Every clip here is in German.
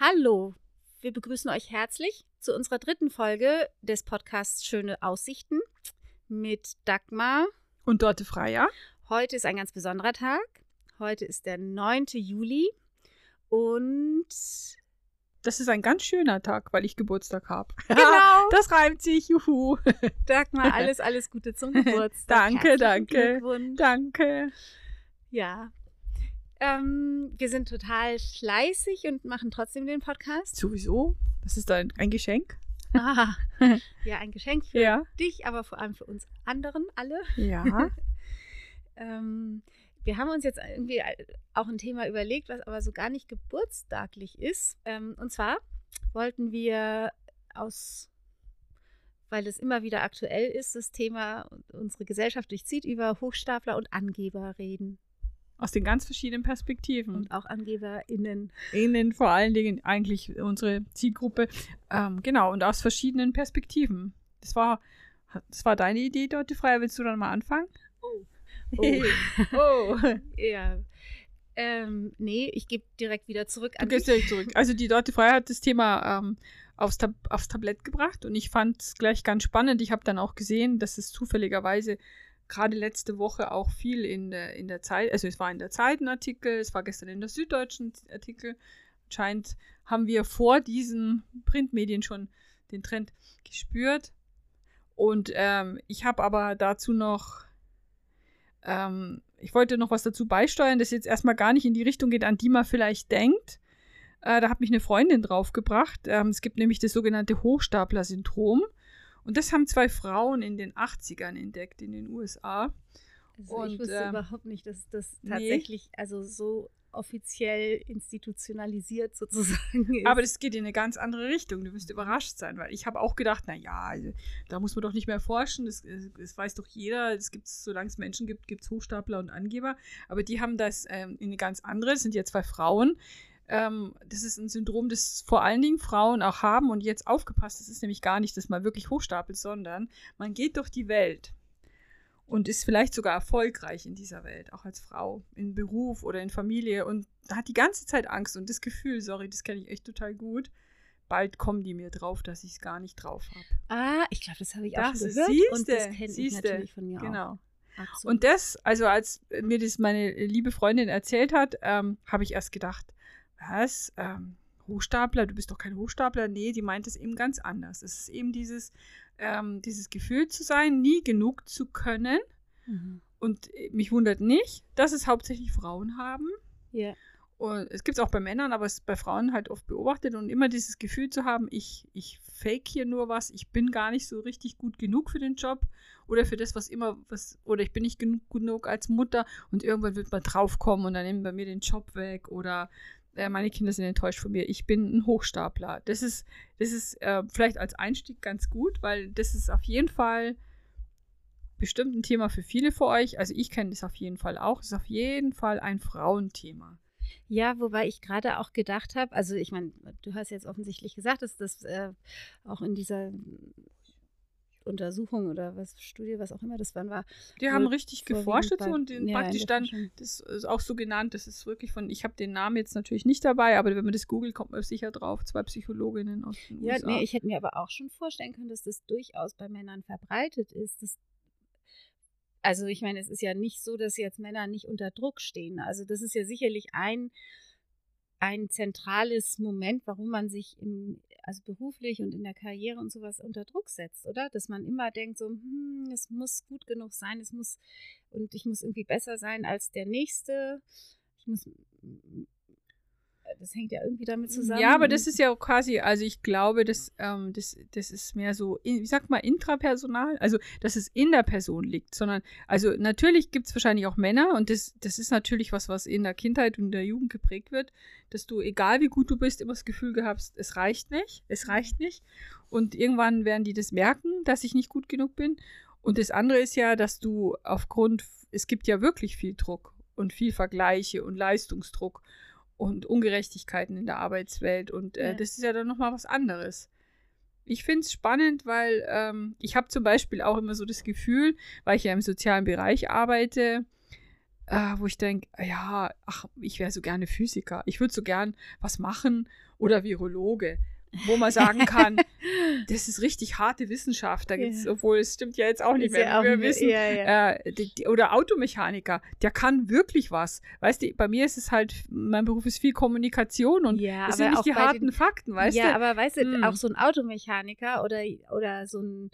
Hallo, wir begrüßen euch herzlich zu unserer dritten Folge des Podcasts Schöne Aussichten mit Dagmar und Dorte Freier. Heute ist ein ganz besonderer Tag. Heute ist der 9. Juli und das ist ein ganz schöner Tag, weil ich Geburtstag habe. Genau. das reimt sich. Juhu. Dagmar, alles, alles Gute zum Geburtstag. danke, danke. Danke. Ja. Ähm, wir sind total fleißig und machen trotzdem den Podcast. Sowieso. Das ist ein, ein Geschenk. Ah, ja, ein Geschenk für ja. dich, aber vor allem für uns anderen alle. Ja. ähm, wir haben uns jetzt irgendwie auch ein Thema überlegt, was aber so gar nicht geburtstaglich ist. Ähm, und zwar wollten wir aus, weil es immer wieder aktuell ist, das Thema unsere Gesellschaft durchzieht, über Hochstapler und Angeber reden. Aus den ganz verschiedenen Perspektiven. Und auch AngeberInnen. Innen vor allen Dingen eigentlich unsere Zielgruppe. Ähm, genau, und aus verschiedenen Perspektiven. Das war, das war deine Idee, Dorte Freier. Willst du dann mal anfangen? Oh. Oh. oh. ja. Ähm, nee, ich gebe direkt wieder zurück an Du gehst direkt zurück. Also die Dorte Freier hat das Thema ähm, aufs, Tab aufs Tablett gebracht und ich fand es gleich ganz spannend. Ich habe dann auch gesehen, dass es zufälligerweise gerade letzte Woche auch viel in der, in der Zeit, also es war in der Zeit ein Artikel, es war gestern in der Süddeutschen Artikel. Anscheinend haben wir vor diesen Printmedien schon den Trend gespürt. Und ähm, ich habe aber dazu noch, ähm, ich wollte noch was dazu beisteuern, das jetzt erstmal gar nicht in die Richtung geht, an die man vielleicht denkt. Äh, da hat mich eine Freundin draufgebracht. Ähm, es gibt nämlich das sogenannte Hochstapler-Syndrom. Und das haben zwei Frauen in den 80ern entdeckt in den USA. Also und, ich wusste ähm, überhaupt nicht, dass das tatsächlich nee. also so offiziell institutionalisiert sozusagen ist. Aber das geht in eine ganz andere Richtung. Du wirst überrascht sein, weil ich habe auch gedacht, na ja, also, da muss man doch nicht mehr forschen. Das, das weiß doch jeder. Es gibt, solange es Menschen gibt, gibt es Hochstapler und Angeber. Aber die haben das ähm, in eine ganz andere. Das sind ja zwei Frauen, ähm, das ist ein Syndrom, das vor allen Dingen Frauen auch haben. Und jetzt aufgepasst, das ist nämlich gar nicht, dass man wirklich hochstapelt, sondern man geht durch die Welt und ist vielleicht sogar erfolgreich in dieser Welt, auch als Frau, in Beruf oder in Familie und hat die ganze Zeit Angst und das Gefühl, sorry, das kenne ich echt total gut. Bald kommen die mir drauf, dass ich es gar nicht drauf habe. Ah, ich glaube, das habe ich auch das schon gehört. Siehste, und das kenne ich natürlich von mir genau. auch. Absolut. Und das, also als mir das meine liebe Freundin erzählt hat, ähm, habe ich erst gedacht, was? Ähm, Hochstapler, du bist doch kein Hochstapler. Nee, die meint es eben ganz anders. Es ist eben dieses, ähm, dieses Gefühl zu sein, nie genug zu können. Mhm. Und mich wundert nicht, dass es hauptsächlich Frauen haben. Ja. Und es gibt es auch bei Männern, aber es ist bei Frauen halt oft beobachtet und immer dieses Gefühl zu haben, ich, ich fake hier nur was, ich bin gar nicht so richtig gut genug für den Job oder für das, was immer, was, oder ich bin nicht genug, genug als Mutter und irgendwann wird man draufkommen und dann nehmen bei mir den Job weg oder äh, meine Kinder sind enttäuscht von mir. Ich bin ein Hochstapler. Das ist, das ist äh, vielleicht als Einstieg ganz gut, weil das ist auf jeden Fall bestimmt ein Thema für viele von euch. Also ich kenne das auf jeden Fall auch. Das ist auf jeden Fall ein Frauenthema. Ja, wobei ich gerade auch gedacht habe, also ich meine, du hast jetzt offensichtlich gesagt, dass das äh, auch in dieser Untersuchung oder was, Studie, was auch immer das dann war. Die haben richtig geforscht dazu und den ja, praktisch dann, das ist auch so genannt, das ist wirklich von, ich habe den Namen jetzt natürlich nicht dabei, aber wenn man das googelt, kommt man sicher drauf, zwei Psychologinnen aus den ja, USA. Ja, nee, ich hätte mir aber auch schon vorstellen können, dass das durchaus bei Männern verbreitet ist, dass also ich meine, es ist ja nicht so, dass jetzt Männer nicht unter Druck stehen. Also das ist ja sicherlich ein, ein zentrales Moment, warum man sich im, also beruflich und in der Karriere und sowas unter Druck setzt, oder? Dass man immer denkt, so, hm, es muss gut genug sein, es muss, und ich muss irgendwie besser sein als der Nächste. Ich muss das hängt ja irgendwie damit zusammen. Ja, aber das ist ja quasi, also ich glaube, das, ähm, das, das ist mehr so, wie sagt man, intrapersonal, also dass es in der Person liegt, sondern, also natürlich gibt es wahrscheinlich auch Männer und das, das ist natürlich was, was in der Kindheit und in der Jugend geprägt wird, dass du, egal wie gut du bist, immer das Gefühl gehabt hast, es reicht nicht, es reicht nicht. Und irgendwann werden die das merken, dass ich nicht gut genug bin. Und das andere ist ja, dass du aufgrund, es gibt ja wirklich viel Druck und viel Vergleiche und Leistungsdruck und Ungerechtigkeiten in der Arbeitswelt. Und äh, ja. das ist ja dann nochmal was anderes. Ich finde es spannend, weil ähm, ich habe zum Beispiel auch immer so das Gefühl, weil ich ja im sozialen Bereich arbeite, äh, wo ich denke, ja, ach, ich wäre so gerne Physiker. Ich würde so gern was machen oder Virologe wo man sagen kann, das ist richtig harte Wissenschaft. Da gibt's, ja. obwohl es stimmt ja jetzt auch nicht mehr, ja wir wissen. Ja, ja. Äh, die, die, oder Automechaniker, der kann wirklich was. Weißt du, bei mir ist es halt, mein Beruf ist viel Kommunikation und das sind nicht die harten den, Fakten, weißt du? Ja, aber weißt du, hm. auch so ein Automechaniker oder, oder so ein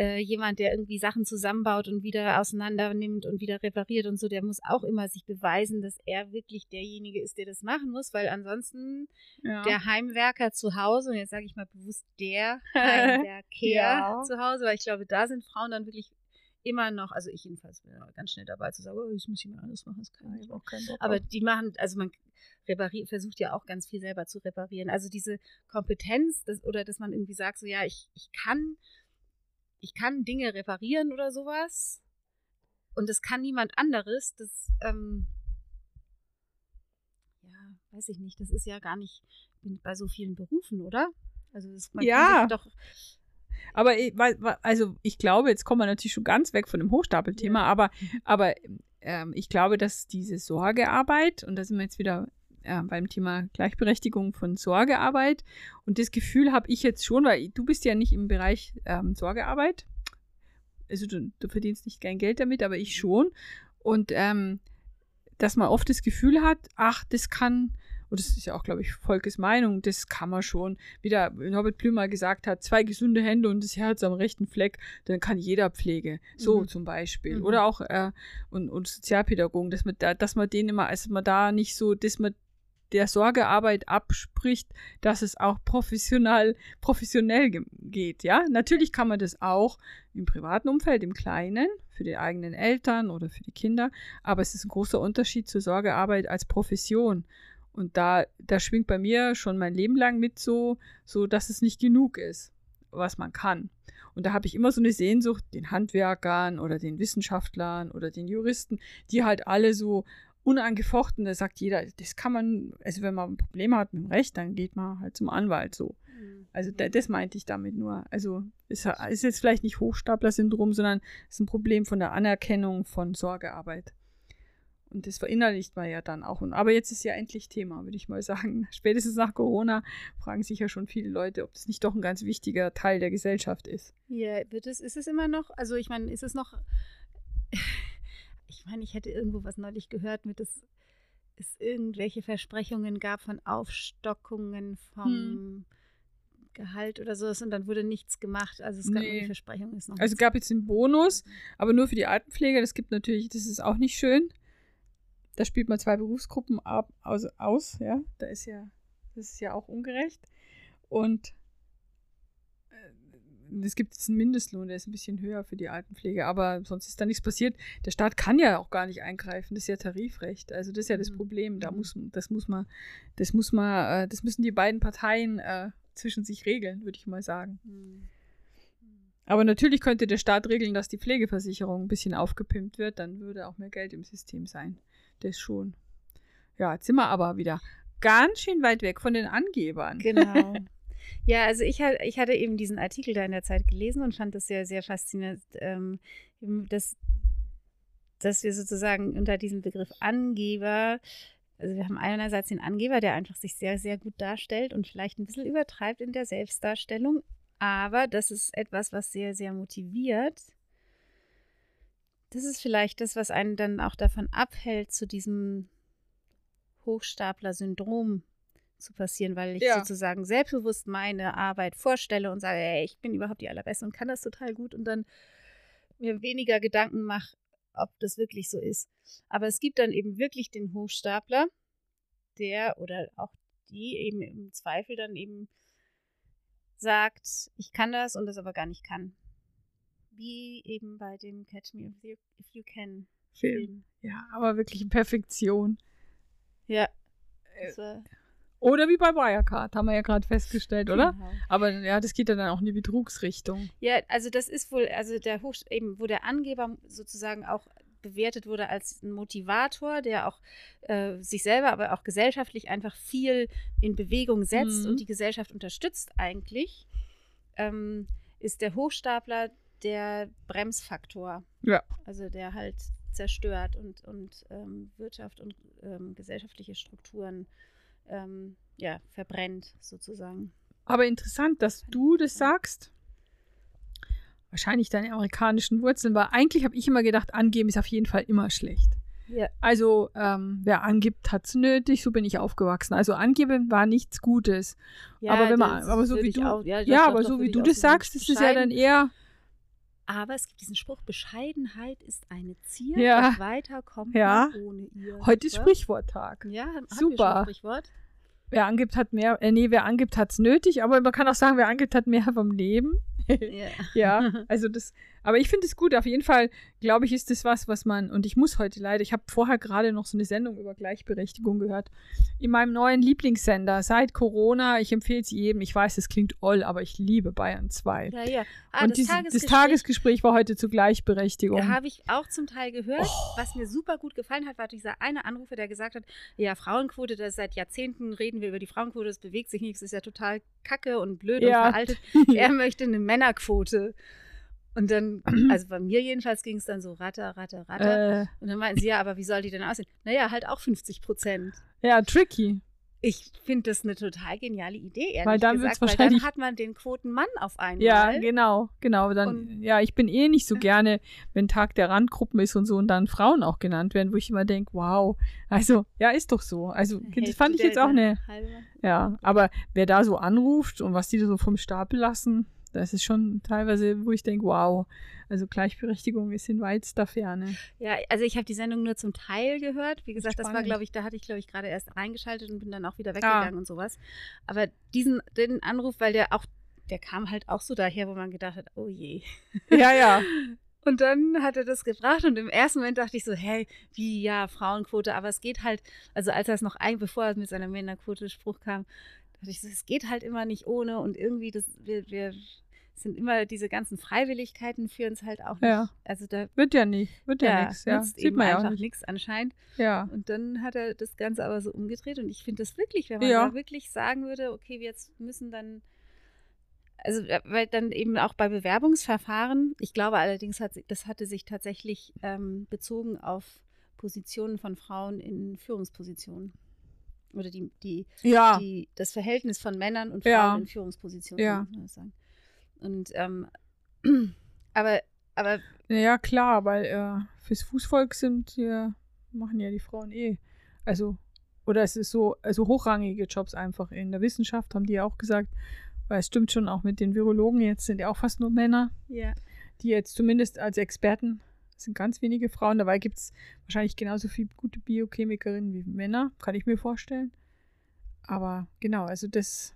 äh, jemand, der irgendwie Sachen zusammenbaut und wieder auseinander nimmt und wieder repariert und so, der muss auch immer sich beweisen, dass er wirklich derjenige ist, der das machen muss, weil ansonsten ja. der Heimwerker zu Hause, und jetzt sage ich mal bewusst der Heimwerker ja. zu Hause, weil ich glaube, da sind Frauen dann wirklich immer noch, also ich jedenfalls bin ganz schnell dabei zu sagen, oh, ich muss hier mal alles machen, das kann ich auch keinen Bock Aber die machen, also man repariert, versucht ja auch ganz viel selber zu reparieren. Also diese Kompetenz das, oder dass man irgendwie sagt, so ja, ich, ich kann ich kann Dinge reparieren oder sowas. Und das kann niemand anderes. Das, ähm, ja, weiß ich nicht. Das ist ja gar nicht bei so vielen Berufen, oder? Also das, man ja. doch. Aber also ich glaube, jetzt kommen wir natürlich schon ganz weg von dem Hochstapelthema, ja. aber, aber ähm, ich glaube, dass diese Sorgearbeit, und da sind wir jetzt wieder äh, beim Thema Gleichberechtigung von Sorgearbeit. Und das Gefühl habe ich jetzt schon, weil du bist ja nicht im Bereich ähm, Sorgearbeit. Also du, du, verdienst nicht kein Geld damit, aber ich schon. Und ähm, dass man oft das Gefühl hat, ach, das kann, und das ist ja auch, glaube ich, Volkes Meinung, das kann man schon, wie der Norbert Blümer gesagt hat, zwei gesunde Hände und das Herz am rechten Fleck, dann kann jeder Pflege. So mhm. zum Beispiel. Mhm. Oder auch äh, und, und Sozialpädagogen, dass man da, dass man denen immer, also man da nicht so, dass man der Sorgearbeit abspricht, dass es auch professionell, professionell geht. Ja, natürlich kann man das auch im privaten Umfeld, im Kleinen, für die eigenen Eltern oder für die Kinder, aber es ist ein großer Unterschied zur Sorgearbeit als Profession. Und da, da schwingt bei mir schon mein Leben lang mit so, so dass es nicht genug ist, was man kann. Und da habe ich immer so eine Sehnsucht, den Handwerkern oder den Wissenschaftlern oder den Juristen, die halt alle so unangefochten, da sagt jeder, das kann man, also wenn man ein Problem hat mit dem Recht, dann geht man halt zum Anwalt so. Mhm. Also da, das meinte ich damit nur. Also es ist jetzt vielleicht nicht Hochstapler-Syndrom, sondern es ist ein Problem von der Anerkennung von Sorgearbeit. Und das verinnerlicht man ja dann auch. Aber jetzt ist ja endlich Thema, würde ich mal sagen. Spätestens nach Corona fragen sich ja schon viele Leute, ob das nicht doch ein ganz wichtiger Teil der Gesellschaft ist. Ja, wird es, ist es immer noch, also ich meine, ist es noch ich meine, ich hätte irgendwo was neulich gehört, mit dass es irgendwelche Versprechungen gab von Aufstockungen vom hm. Gehalt oder sowas und dann wurde nichts gemacht. Also es gab nee. die Versprechung ist noch. Also es gab jetzt den Bonus, aber nur für die Altenpfleger. Das gibt natürlich, das ist auch nicht schön. Da spielt man zwei Berufsgruppen ab, aus, aus, ja. Da ist ja, das ist ja auch ungerecht. Und es gibt jetzt einen Mindestlohn, der ist ein bisschen höher für die Altenpflege, aber sonst ist da nichts passiert. Der Staat kann ja auch gar nicht eingreifen, das ist ja Tarifrecht. Also das ist ja das mhm. Problem. Da mhm. muss, das muss man, das muss man, äh, das müssen die beiden Parteien äh, zwischen sich regeln, würde ich mal sagen. Mhm. Aber natürlich könnte der Staat regeln, dass die Pflegeversicherung ein bisschen aufgepimpt wird, dann würde auch mehr Geld im System sein. Das schon. Ja, jetzt sind wir aber wieder ganz schön weit weg von den Angebern. Genau. Ja, also ich, ich hatte eben diesen Artikel da in der Zeit gelesen und fand das sehr, sehr faszinierend, ähm, dass, dass wir sozusagen unter diesem Begriff Angeber, also wir haben einerseits den Angeber, der einfach sich sehr, sehr gut darstellt und vielleicht ein bisschen übertreibt in der Selbstdarstellung, aber das ist etwas, was sehr, sehr motiviert. Das ist vielleicht das, was einen dann auch davon abhält, zu diesem Hochstapler-Syndrom zu passieren, weil ich ja. sozusagen selbstbewusst meine Arbeit vorstelle und sage, ey, ich bin überhaupt die Allerbeste und kann das total gut und dann mir weniger Gedanken mache, ob das wirklich so ist. Aber es gibt dann eben wirklich den Hochstapler, der oder auch die eben im Zweifel dann eben sagt, ich kann das und das aber gar nicht kann. Wie eben bei dem Catch Me If You, if you Can Film. Ja, aber wirklich in Perfektion. Ja. Äh, oder wie bei Wirecard, haben wir ja gerade festgestellt, oder? Genau. Aber ja, das geht ja dann auch in die Betrugsrichtung. Ja, also das ist wohl, also der Hoch, eben, wo der Angeber sozusagen auch bewertet wurde als ein Motivator, der auch äh, sich selber, aber auch gesellschaftlich einfach viel in Bewegung setzt mhm. und die Gesellschaft unterstützt eigentlich, ähm, ist der Hochstapler der Bremsfaktor. Ja. Also der halt zerstört und, und ähm, Wirtschaft und ähm, gesellschaftliche Strukturen ähm, ja, verbrennt, sozusagen. Aber interessant, dass du das sagst. Wahrscheinlich deine amerikanischen Wurzeln, weil eigentlich habe ich immer gedacht, angeben ist auf jeden Fall immer schlecht. Ja. Also, ähm, wer angibt, hat es nötig, so bin ich aufgewachsen. Also angeben war nichts Gutes. Ja, aber wenn man, aber so wie du, auch- ja, ja, aber so wie du das sagst, ist es ja dann eher, Aber es gibt diesen Spruch, Bescheidenheit ist eine Zier, Ja. weiter kommt Ja. ohne ihr. heute ist? Sprichworttag. Ja, Super. Sprichwort. Wer angibt, hat mehr, äh, nee, wer angibt, hat es nötig, aber man kann auch sagen, wer angibt, hat mehr vom Leben. Ja. Ja, also das, aber ich finde es gut. Auf jeden Fall, glaube ich, ist das was, was man, und ich muss heute leider, ich habe vorher gerade noch so eine Sendung über Gleichberechtigung gehört, in meinem neuen Lieblingssender seit Corona. Ich empfehle es jedem. Ich weiß, es klingt oll, aber ich liebe Bayern 2. Ja, ja. Ah, und das, dieses- das Tagesgespräch, Tagesgespräch war heute zur Gleichberechtigung. Da habe ich auch zum Teil gehört. Oh. Was mir super gut gefallen hat, war dieser eine Anrufer, der gesagt hat, ja, Frauenquote, das seit Jahrzehnten reden wir über die Frauenquote, das bewegt sich nichts, ist ja total kacke und blöd Ja. und veraltet. Er möchte eine Männerquote. Und dann, also bei mir jedenfalls ging es dann so ratter, ratter, ratter. äh, Und dann meinten sie, ja, aber wie soll die denn aussehen? Naja, halt auch 50 Prozent. ja, tricky. Ich finde das eine total geniale Idee, ehrlich Weil dann gesagt, wird's weil wahrscheinlich- dann hat man den Quotenmann auf einmal. Ja, genau, genau. Dann, Und- ja, ich bin eh nicht so gerne, wenn Tag der Randgruppen ist und so und dann Frauen auch genannt werden, wo ich immer denke, wow. Also, ja, ist doch so. Also, das fand ich jetzt auch eine, halbe. ja, aber wer da so anruft und was die da so vom Stapel lassen, das ist schon teilweise, wo ich denke, wow. Also Gleichberechtigung ist in weitster Ferne. Ja, also ich habe die Sendung nur zum Teil gehört. Wie gesagt, das war, Spannend. glaube ich, da hatte ich, glaube ich, gerade erst reingeschaltet und bin dann auch wieder Ah. weggegangen und sowas. Aber diesen den Anruf, weil der auch, der kam halt auch so daher, wo man gedacht hat, oh je. Ja, ja. Und dann hat er das gebracht und im ersten Moment dachte ich so, hey, wie ja, Frauenquote, aber es geht halt, also als er es noch ein, bevor er mit seiner Männerquote-Spruch kam, es geht halt immer nicht ohne und irgendwie, das, wir, wir sind immer diese ganzen Freiwilligkeiten führen es halt auch nicht. Ja. Also da Wird ja nicht. Wird ja, ja, nichts. Ja. Sieht eben man ja auch einfach nicht. nichts anscheinend. Ja. Und dann hat er das Ganze aber so umgedreht und ich finde das wirklich, wenn man Ja. da wirklich sagen würde, okay, wir jetzt müssen dann, also äh, weil dann eben auch bei Bewerbungsverfahren, ich glaube allerdings, hat, das hatte sich tatsächlich ähm, bezogen auf Positionen von Frauen in Führungspositionen. Oder die, die, Ja. die, das Verhältnis von Männern und Ja. Frauen in Führungspositionen, Ja. muss man sagen. Und ähm, aber, aber Ja, klar, weil äh, fürs Fußvolk sind ja, machen ja die Frauen eh. Also, oder es ist so, also hochrangige Jobs einfach in der Wissenschaft, haben die ja auch gesagt. Weil es stimmt schon auch mit den Virologen, jetzt sind ja auch fast nur Männer, ja. die jetzt zumindest als Experten es sind ganz wenige Frauen. Dabei gibt es wahrscheinlich genauso viele gute Biochemikerinnen wie Männer, kann ich mir vorstellen. Aber genau, also das,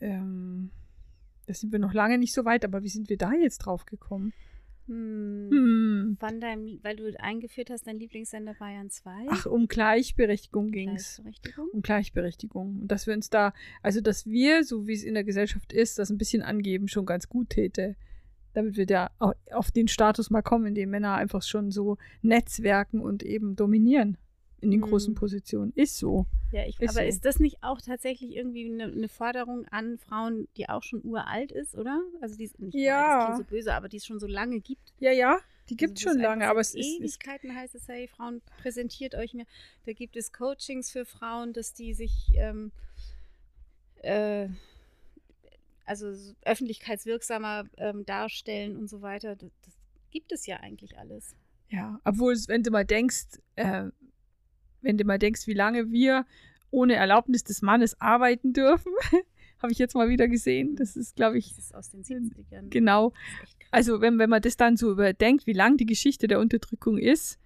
ähm, da sind wir noch lange nicht so weit, aber wie sind wir da jetzt drauf gekommen? Hm. Hm. Wann dein, weil du eingeführt hast, dein Lieblingssender Bayern 2. Ach, um Gleichberechtigung ging es. Gleichberechtigung. Um Gleichberechtigung. Und dass wir uns da, also dass wir, so wie es in der Gesellschaft ist, das ein bisschen angeben, schon ganz gut täte. Damit wir da au- auf den Status mal kommen, in dem Männer einfach schon so netzwerken und eben dominieren in den Mhm. großen Positionen. Ist so. Ja, ich, Ist aber so. ist das nicht auch tatsächlich irgendwie eine, eine Forderung an Frauen, die auch schon uralt ist, oder? Also die ist nicht Ja. uralt, so böse, aber die es schon so lange gibt. Ja, ja, die gibt es Also, wo schon lange, aber es ist, ist Ewigkeiten heißt es, hey, Frauen, präsentiert euch mir. Da gibt es Coachings für Frauen, dass die sich ähm, äh, also so öffentlichkeitswirksamer ähm, darstellen und so weiter. Das, das gibt es ja eigentlich alles. Ja, obwohl, es, wenn du mal denkst, äh, wenn du mal denkst, wie lange wir ohne Erlaubnis des Mannes arbeiten dürfen, habe ich jetzt mal wieder gesehen. Das ist, glaube ich, Das ist aus den 70ern. genau. Also, wenn, wenn man das dann so überdenkt, wie lang die Geschichte der Unterdrückung ist,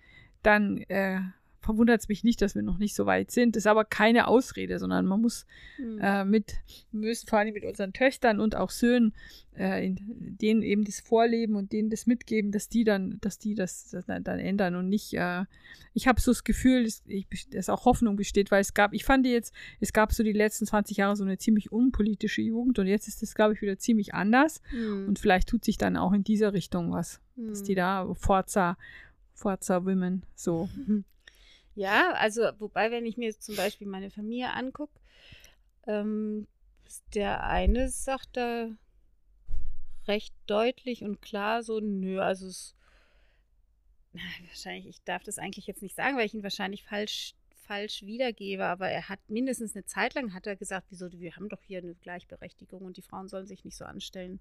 dann äh, verwundert es mich nicht, dass wir noch nicht so weit sind. Das ist aber keine Ausrede, sondern man muss Hm. äh, mit, wir müssen vor allem mit unseren Töchtern und auch Söhnen äh, in, denen eben das vorleben und denen das mitgeben, dass die dann, dass die das, das dann, dann ändern und nicht, äh, ich habe so das Gefühl, dass, ich, dass auch Hoffnung besteht, weil es gab, ich fand jetzt, es gab so die letzten 20 Jahre so eine ziemlich unpolitische Jugend und jetzt ist das, glaube ich, wieder ziemlich anders Hm. und vielleicht tut sich dann auch in dieser Richtung was, dass die Hm. da Forza, Forza Women, so. Ja, also wobei, wenn ich mir zum Beispiel meine Familie angucke, ähm, der eine sagt da recht deutlich und klar so, nö, also es, wahrscheinlich, ich darf das eigentlich jetzt nicht sagen, weil ich ihn wahrscheinlich falsch falsch wiedergebe, aber er hat mindestens eine Zeit lang hat er gesagt, wieso, wir haben doch hier eine Gleichberechtigung und die Frauen sollen sich nicht so anstellen,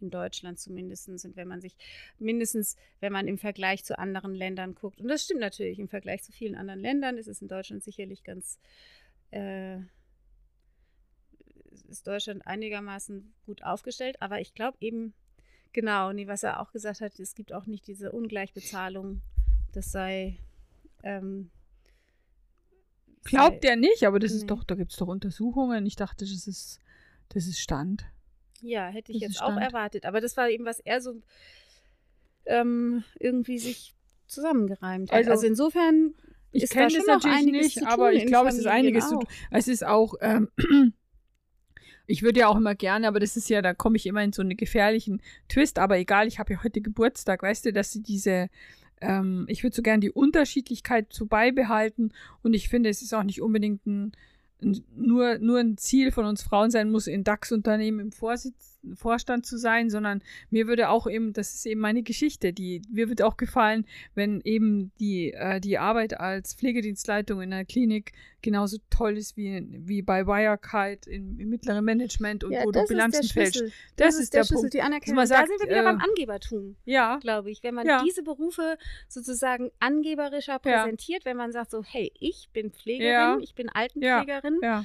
in Deutschland zumindest. Und wenn man sich, mindestens, wenn man im Vergleich zu anderen Ländern guckt, und das stimmt natürlich, im Vergleich zu vielen anderen Ländern ist es in Deutschland sicherlich ganz, äh, ist Deutschland einigermaßen gut aufgestellt, aber ich glaube eben, genau, nee, was er auch gesagt hat, es gibt auch nicht diese Ungleichbezahlung, das sei ähm, Glaubt er nicht, aber das nee. ist doch, da gibt es doch Untersuchungen. Ich dachte, das ist, das ist Stand. Ja, hätte ich das jetzt auch erwartet. Aber das war eben, was er so ähm, irgendwie sich zusammengereimt hat. Also, also insofern ich ist da schon das natürlich nicht, aber ich glaube, es ist einiges auch. zu tun. Es ist auch, ähm, ich würde ja auch immer gerne, aber das ist ja, da komme ich immer in so einen gefährlichen Twist. Aber egal, ich habe ja heute Geburtstag, weißt du, dass sie diese ähm, ich würde so gerne die Unterschiedlichkeit so beibehalten und ich finde, es ist auch nicht unbedingt ein, ein, nur, nur ein Ziel von uns Frauen sein muss, in DAX-Unternehmen im Vorsitz Vorstand zu sein, sondern mir würde auch eben, das ist eben meine Geschichte, die mir würde auch gefallen, wenn eben die, äh, die Arbeit als Pflegedienstleitung in der Klinik genauso toll ist wie, wie bei Wirecard im, im mittleren Management und ja, wo du Bilanzen fälschst. Das, das, ist der, der Schlüssel, Punkt. die Anerkennung. Also sagt, da sind wir wieder äh, beim Angebertum, ja, glaube ich. Wenn man ja. diese Berufe sozusagen angeberischer präsentiert, ja. wenn man sagt so, hey, ich bin Pflegerin, ich bin Altenpflegerin, ja.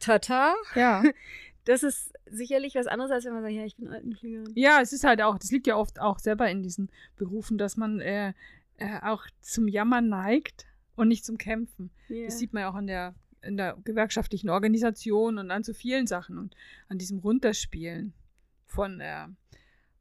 Tata. Ja. das ist sicherlich was anderes, als wenn man sagt, ja, ich bin Altenpflegerin. Ja, es ist halt auch, das liegt ja oft auch selber in diesen Berufen, dass man äh, äh, auch zum Jammern neigt und nicht zum Kämpfen. Yeah. Das sieht man ja auch in der, in der gewerkschaftlichen Organisation und an so vielen Sachen und an diesem Runterspielen von, äh,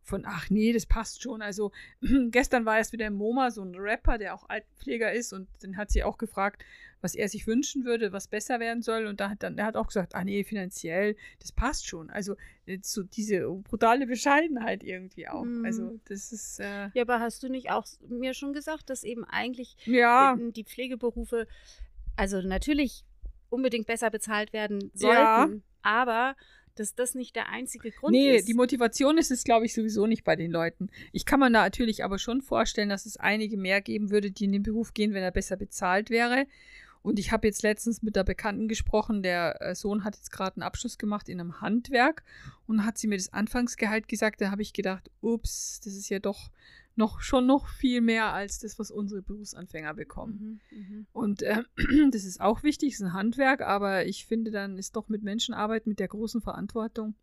von, ach nee, das passt schon. Also gestern war erst wieder im MoMA so ein Rapper, der auch Altenpfleger ist und dann hat sie auch gefragt, was er sich wünschen würde, was besser werden soll. Und da hat dann, er hat auch gesagt, ah nee, finanziell, das passt schon. Also so diese brutale Bescheidenheit irgendwie auch. Mm. Also das ist. Äh ja, aber hast du nicht auch mir schon gesagt, dass eben eigentlich ja. die Pflegeberufe, also natürlich unbedingt besser bezahlt werden sollten, ja. aber dass das nicht der einzige Grund nee, ist. Nee, die Motivation ist es, glaube ich, sowieso nicht bei den Leuten. Ich kann mir natürlich aber schon vorstellen, dass es einige mehr geben würde, die in den Beruf gehen, wenn er besser bezahlt wäre. Und ich habe jetzt letztens mit der Bekannten gesprochen, der äh, Sohn hat jetzt gerade einen Abschluss gemacht in einem Handwerk und hat sie mir das Anfangsgehalt gesagt. Da habe ich gedacht, ups, das ist ja doch noch schon noch viel mehr als das, was unsere Berufsanfänger bekommen. Mhm, mh. Und äh, das ist auch wichtig, es ist ein Handwerk, aber ich finde, dann ist doch mit Menschen arbeiten, mit der großen Verantwortung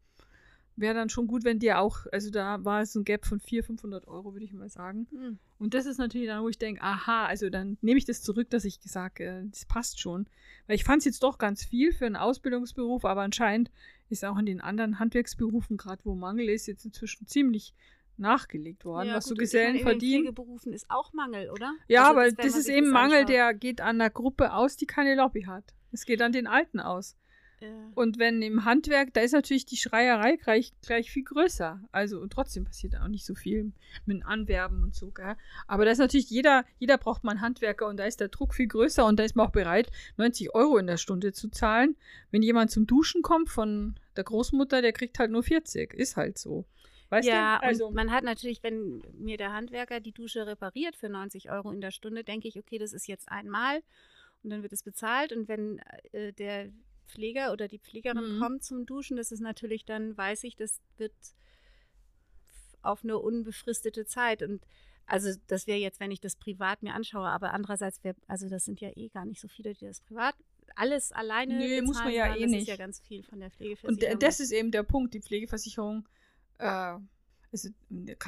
wäre dann schon gut, wenn dir auch, also da war es ein Gap von 400, 500 Euro, würde ich mal sagen. Mhm. Und das ist natürlich dann, wo ich denke, aha, also dann nehme ich das zurück, dass ich gesagt, äh, das passt schon. Weil ich fand es jetzt doch ganz viel für einen Ausbildungsberuf, aber anscheinend ist auch in den anderen Handwerksberufen, gerade wo Mangel ist, jetzt inzwischen ziemlich nachgelegt worden, ja, was gut, so Gesellen meine, verdienen. In Pflegeberufen ist auch Mangel, oder? Ja, also aber das, das ist eben Mangel, der geht an der Gruppe aus, die keine Lobby hat. Es geht an den Alten aus. Und wenn im Handwerk, da ist natürlich die Schreierei gleich, gleich viel größer. Also, und trotzdem passiert auch nicht so viel mit Anwerben und so, gell? Aber da ist natürlich jeder, jeder braucht mal einen Handwerker und da ist der Druck viel größer und da ist man auch bereit, 90 Euro in der Stunde zu zahlen. Wenn jemand zum Duschen kommt von der Großmutter, der kriegt halt nur 40. Ist halt so. Weißt ja, du? Also, man hat natürlich, wenn mir der Handwerker die Dusche repariert für 90 Euro in der Stunde, denke ich, okay, das ist jetzt einmal und dann wird es bezahlt. Und wenn äh, der Pfleger oder die Pflegerin mhm. kommt zum Duschen, das ist natürlich dann, weiß ich, das wird auf eine unbefristete Zeit und also das wäre jetzt, wenn ich das privat mir anschaue, aber andererseits wäre, also das sind ja eh gar nicht so viele, die das privat alles alleine Nee, muss man ja eh das nicht. Das ist ja ganz viel von der Pflegeversicherung. Und das ist eben der Punkt, die Pflegeversicherung, äh, also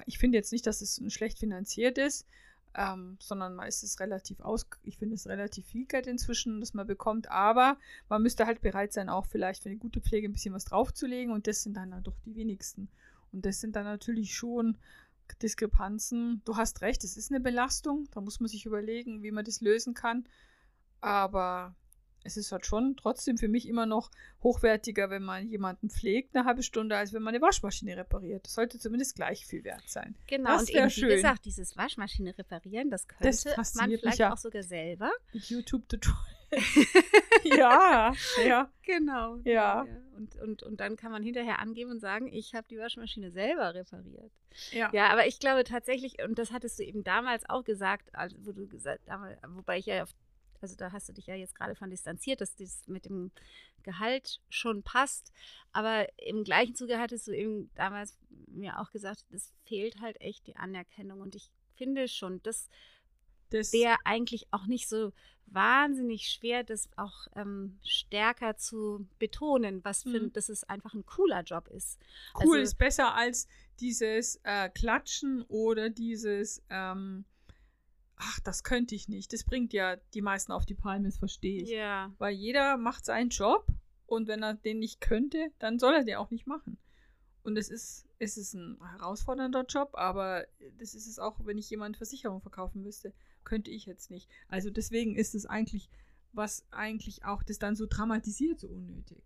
ich finde jetzt nicht, dass es schlecht finanziert ist, ähm, sondern man ist es relativ aus, ich finde es relativ viel Geld inzwischen, das man bekommt, aber man müsste halt bereit sein, auch vielleicht für eine gute Pflege ein bisschen was draufzulegen und das sind dann halt doch die wenigsten. Und das sind dann natürlich schon Diskrepanzen. Du hast recht, es ist eine Belastung, da muss man sich überlegen, wie man das lösen kann, aber es ist halt schon trotzdem für mich immer noch hochwertiger, wenn man jemanden pflegt, eine halbe Stunde, als wenn man eine Waschmaschine repariert. Das sollte zumindest gleich viel wert sein. Genau, das und eben, schön. wie gesagt, dieses Waschmaschine reparieren, das könnte das man vielleicht auch sogar selber. YouTube-Tutorial. ja, ja. Genau. Ja. Und, und, und dann kann man hinterher angeben und sagen, ich habe die Waschmaschine selber repariert. Ja. Ja, aber ich glaube tatsächlich, und das hattest du eben damals auch gesagt, also wo du gesagt, damals, wobei ich ja auf also da hast du dich ja jetzt gerade von distanziert, dass das mit dem Gehalt schon passt. Aber im gleichen Zuge hattest du eben damals mir auch gesagt, es fehlt halt echt die Anerkennung. Und ich finde schon, das, Das, wäre eigentlich auch nicht so wahnsinnig schwer, das auch ähm, stärker zu betonen, was für, Mhm. dass es einfach ein cooler Job ist. cool also- ist besser als dieses äh, Klatschen oder dieses, ähm, ach, das könnte ich nicht. Das bringt ja die meisten auf die Palme, das verstehe ich. Ja. Weil jeder macht seinen Job und wenn er den nicht könnte, dann soll er den auch nicht machen. Und es ist, es ist ein herausfordernder Job, aber das ist es auch, wenn ich jemand Versicherung verkaufen müsste, könnte ich jetzt nicht. Also deswegen ist es eigentlich, was eigentlich auch das dann so dramatisiert, so unnötig.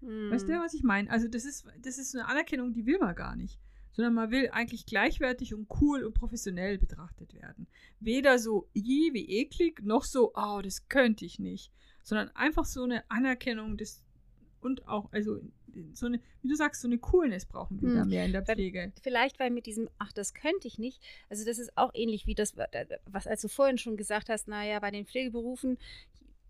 Weißt Hm. du, was ich meine? Also das ist, das ist eine Anerkennung, die will man gar nicht. Sondern man will eigentlich gleichwertig und cool und professionell betrachtet werden. Weder so je wie eklig, noch so, oh, das könnte ich nicht. Sondern einfach so eine Anerkennung des und auch, also so eine, wie du sagst, so eine Coolness brauchen wir Hm. da mehr in der Pflege. Vielleicht, weil mit diesem, ach, das könnte ich nicht, also das ist auch ähnlich wie das, was als du vorhin schon gesagt hast, naja, bei den Pflegeberufen,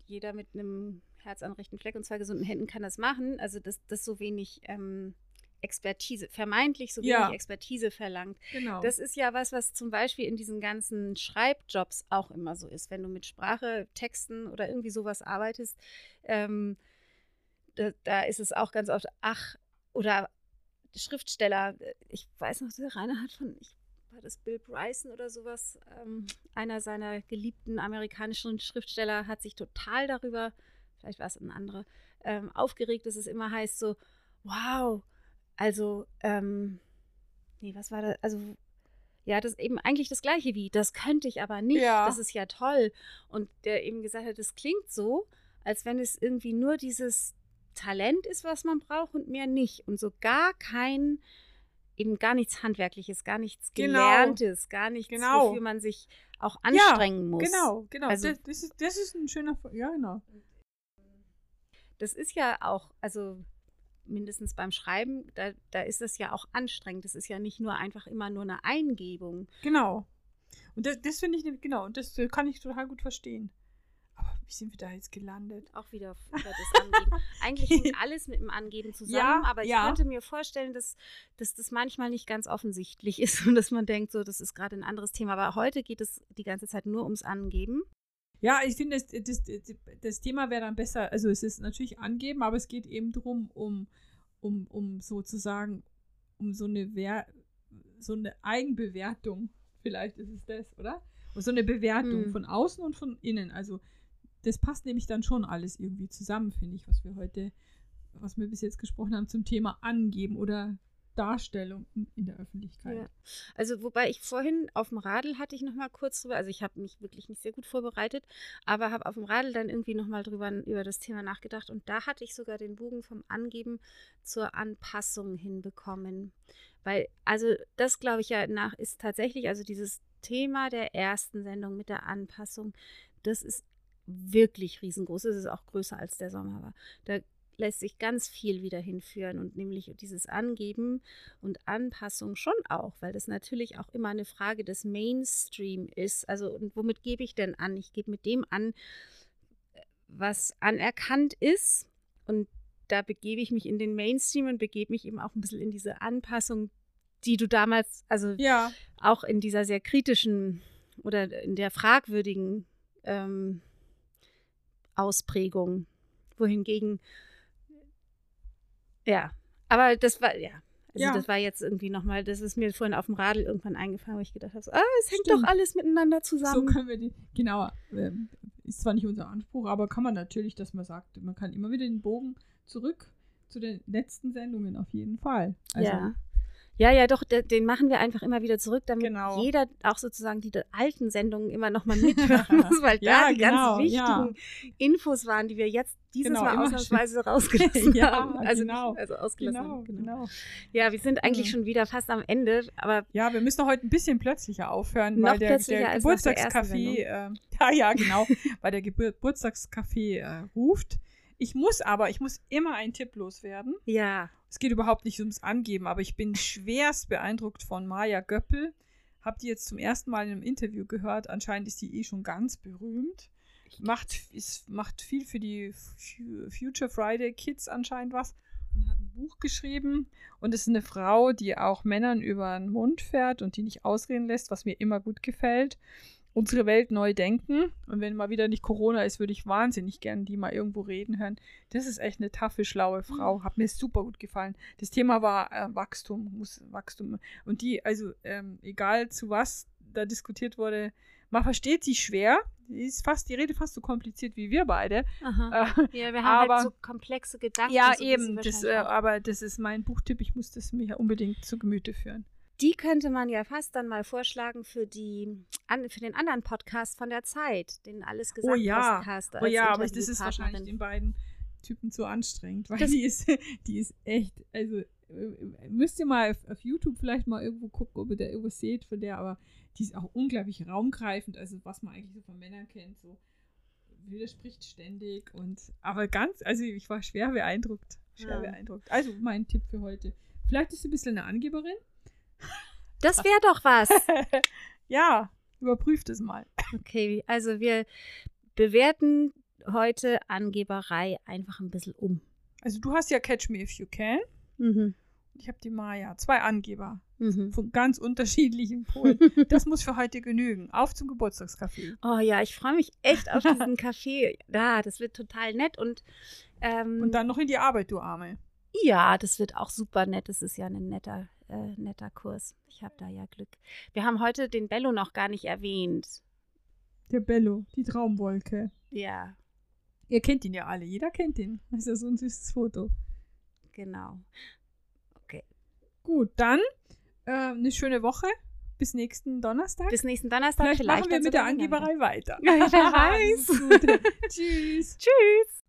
jeder mit einem Herz an rechten Fleck und zwei gesunden Händen kann das machen, also dass das so wenig ähm, Expertise, vermeintlich so wenig Ja. Expertise verlangt. Genau. Das ist ja was, was zum Beispiel in diesen ganzen Schreibjobs auch immer so ist. Wenn du mit Sprache, Texten oder irgendwie sowas arbeitest, ähm, da, da ist es auch ganz oft, ach, oder Schriftsteller, ich weiß noch, der Rainer hat von, ich, war das Bill Bryson oder sowas, ähm, einer seiner geliebten amerikanischen Schriftsteller hat sich total darüber, vielleicht war es ein anderer, ähm, aufgeregt, dass es immer heißt so, wow, also, ähm, nee, was war das, also, ja, das ist eben eigentlich das gleiche wie, das könnte ich aber nicht, Ja. das ist ja toll. Und der eben gesagt hat, das klingt so, als wenn es irgendwie nur dieses Talent ist, was man braucht und mehr nicht. Und so gar kein, eben gar nichts Handwerkliches, gar nichts Genau. Gelerntes, gar nichts, Genau. wofür man sich auch anstrengen muss. Genau, genau. Also- das, das, ist, das ist ein schöner, ja, genau. Das ist ja auch, also mindestens beim Schreiben, da, da ist es ja auch anstrengend. Das ist ja nicht nur einfach immer nur eine Eingebung. Genau. Und das, das finde ich, genau, und das äh, kann ich total gut verstehen. Aber wie sind wir da jetzt gelandet? Auch wieder über das Angeben. Eigentlich hängt alles mit dem Angeben zusammen, Ja, aber ich ja. könnte mir vorstellen, dass, dass das manchmal nicht ganz offensichtlich ist und dass man denkt, so, das ist gerade ein anderes Thema. Aber heute geht es die ganze Zeit nur ums Angeben. Ja, ich finde, das, das, das, Thema wäre dann besser, also es ist natürlich angeben, aber es geht eben darum, um, um, um sozusagen, um so eine, Wer so eine Eigenbewertung, vielleicht ist es das, oder? Und so eine Bewertung Hm. von außen und von innen. Also das passt nämlich dann schon alles irgendwie zusammen, finde ich, was wir heute, was wir bis jetzt gesprochen haben zum Thema Angeben oder Darstellung in, der Öffentlichkeit. Ja. Also wobei ich vorhin auf dem Radl hatte ich noch mal kurz drüber, also ich habe mich wirklich nicht sehr gut vorbereitet, aber habe auf dem Radl dann irgendwie noch mal drüber über das Thema nachgedacht und da hatte ich sogar den Bogen vom Angeben zur Anpassung hinbekommen, weil also das glaube ich ja nach ist tatsächlich also dieses Thema der ersten Sendung mit der Anpassung, das ist wirklich riesengroß. Es ist auch größer als der Sommer war. Da lässt sich ganz viel wieder hinführen und nämlich dieses Angeben und Anpassung schon auch, weil das natürlich auch immer eine Frage des Mainstream ist. Also, und womit gebe ich denn an? Ich gebe mit dem an, was anerkannt ist. Und da begebe ich mich in den Mainstream und begebe mich eben auch ein bisschen in diese Anpassung, die du damals, also Ja, auch in dieser sehr kritischen oder in der fragwürdigen ähm, Ausprägung. Wohingegen, ja, aber das war, ja, also Ja. das war jetzt irgendwie nochmal, das ist mir vorhin auf dem Radl irgendwann eingefallen, wo ich gedacht habe, so, ah, es hängt Stimmt. doch alles miteinander so zusammen. können wir die, genau, ähm, ist zwar nicht unser Anspruch, aber kann man natürlich, dass man sagt, man kann immer wieder den Bogen zurück zu den letzten Sendungen auf jeden Fall. Also, ja. Ja, ja, doch, de- den machen wir einfach immer wieder zurück, damit Genau. jeder auch sozusagen die alten Sendungen immer nochmal mithören muss, weil Ja, da die genau, ganz ja. wichtigen Infos waren, die wir jetzt dieses Genau, Mal ausnahmsweise rausgelassen Ja, haben. Also, genau. also ausgelassen Genau, haben. Genau. genau. Ja, wir sind eigentlich Mhm. schon wieder fast am Ende, aber Ja, wir müssen heute ein bisschen plötzlicher aufhören, weil der, der Geburtstagscafé, äh, ja, ja, genau, weil der Gebur Geburtstagscafé äh, ruft. Ich muss aber, ich muss immer einen Tipp loswerden. ja. Es geht überhaupt nicht ums Angeben, aber ich bin schwerst beeindruckt von Maja Göppel. Habt ihr jetzt zum ersten Mal in einem Interview gehört? Anscheinend ist die eh schon ganz berühmt. Macht, ist, macht viel für die Fu- Future Friday Kids anscheinend was und hat ein Buch geschrieben. Und ist eine Frau, die auch Männern über den Mund fährt und die nicht ausreden lässt, was mir immer gut gefällt. Unsere Welt neu denken. Und wenn mal wieder nicht Corona ist, würde ich wahnsinnig gerne die mal irgendwo reden hören. Das ist echt eine taffe, schlaue Frau. Hat mir super gut gefallen. Das Thema war äh, Wachstum, muss Wachstum. Und die, also ähm, egal zu was da diskutiert wurde, man versteht sie schwer. Die ist fast, die Rede fast so kompliziert wie wir beide. Aha. Äh, Ja, wir haben Aber- halt so komplexe Gedanken. ja, so eben. Das, äh, aber das ist mein Buchtipp. Ich muss das mir unbedingt zu Gemüte führen. Die könnte man ja fast dann mal vorschlagen für die an, für den anderen Podcast von der Zeit, den alles gesagt Oh ja. Podcast. Oh ja, aber das ist wahrscheinlich den beiden Typen zu anstrengend, weil Das- die ist, die ist echt, also äh, müsst ihr mal auf, auf YouTube vielleicht mal irgendwo gucken, ob ihr da irgendwas seht von der, aber die ist auch unglaublich raumgreifend, also was man eigentlich so von Männern kennt, so widerspricht ständig und aber ganz, also ich war schwer beeindruckt, schwer Ja. beeindruckt. Also mein Tipp für heute. Vielleicht ist sie ein bisschen eine Angeberin. Das wäre doch was. ja, überprüft es mal. Okay, also wir bewerten heute Angeberei einfach ein bisschen um. Also du hast ja Catch Me If You Can. Mhm. Ich habe die Maya, zwei Angeber. Mhm. von ganz unterschiedlichen Polen. Das muss für heute genügen. Auf zum Geburtstagskaffee. Oh ja, ich freue mich echt auf diesen Kaffee. Ja, das wird total nett und ähm, Und dann noch in die Arbeit, du Arme. Ja, das wird auch super nett. Das ist ja ein netter, äh, netter Kurs. Ich habe da ja Glück. Wir haben heute den Bello noch gar nicht erwähnt. Der Bello, die Traumwolke. Ja, Ihr kennt ihn ja alle, jeder kennt ihn. Das ist ja so ein süßes Foto. genau. Gut, dann äh, eine schöne Woche. Bis nächsten Donnerstag. Bis nächsten Donnerstag. vielleicht, machen wir mit der. Angeberei weiter. Ja, wer weiß. Tschüss. Tschüss.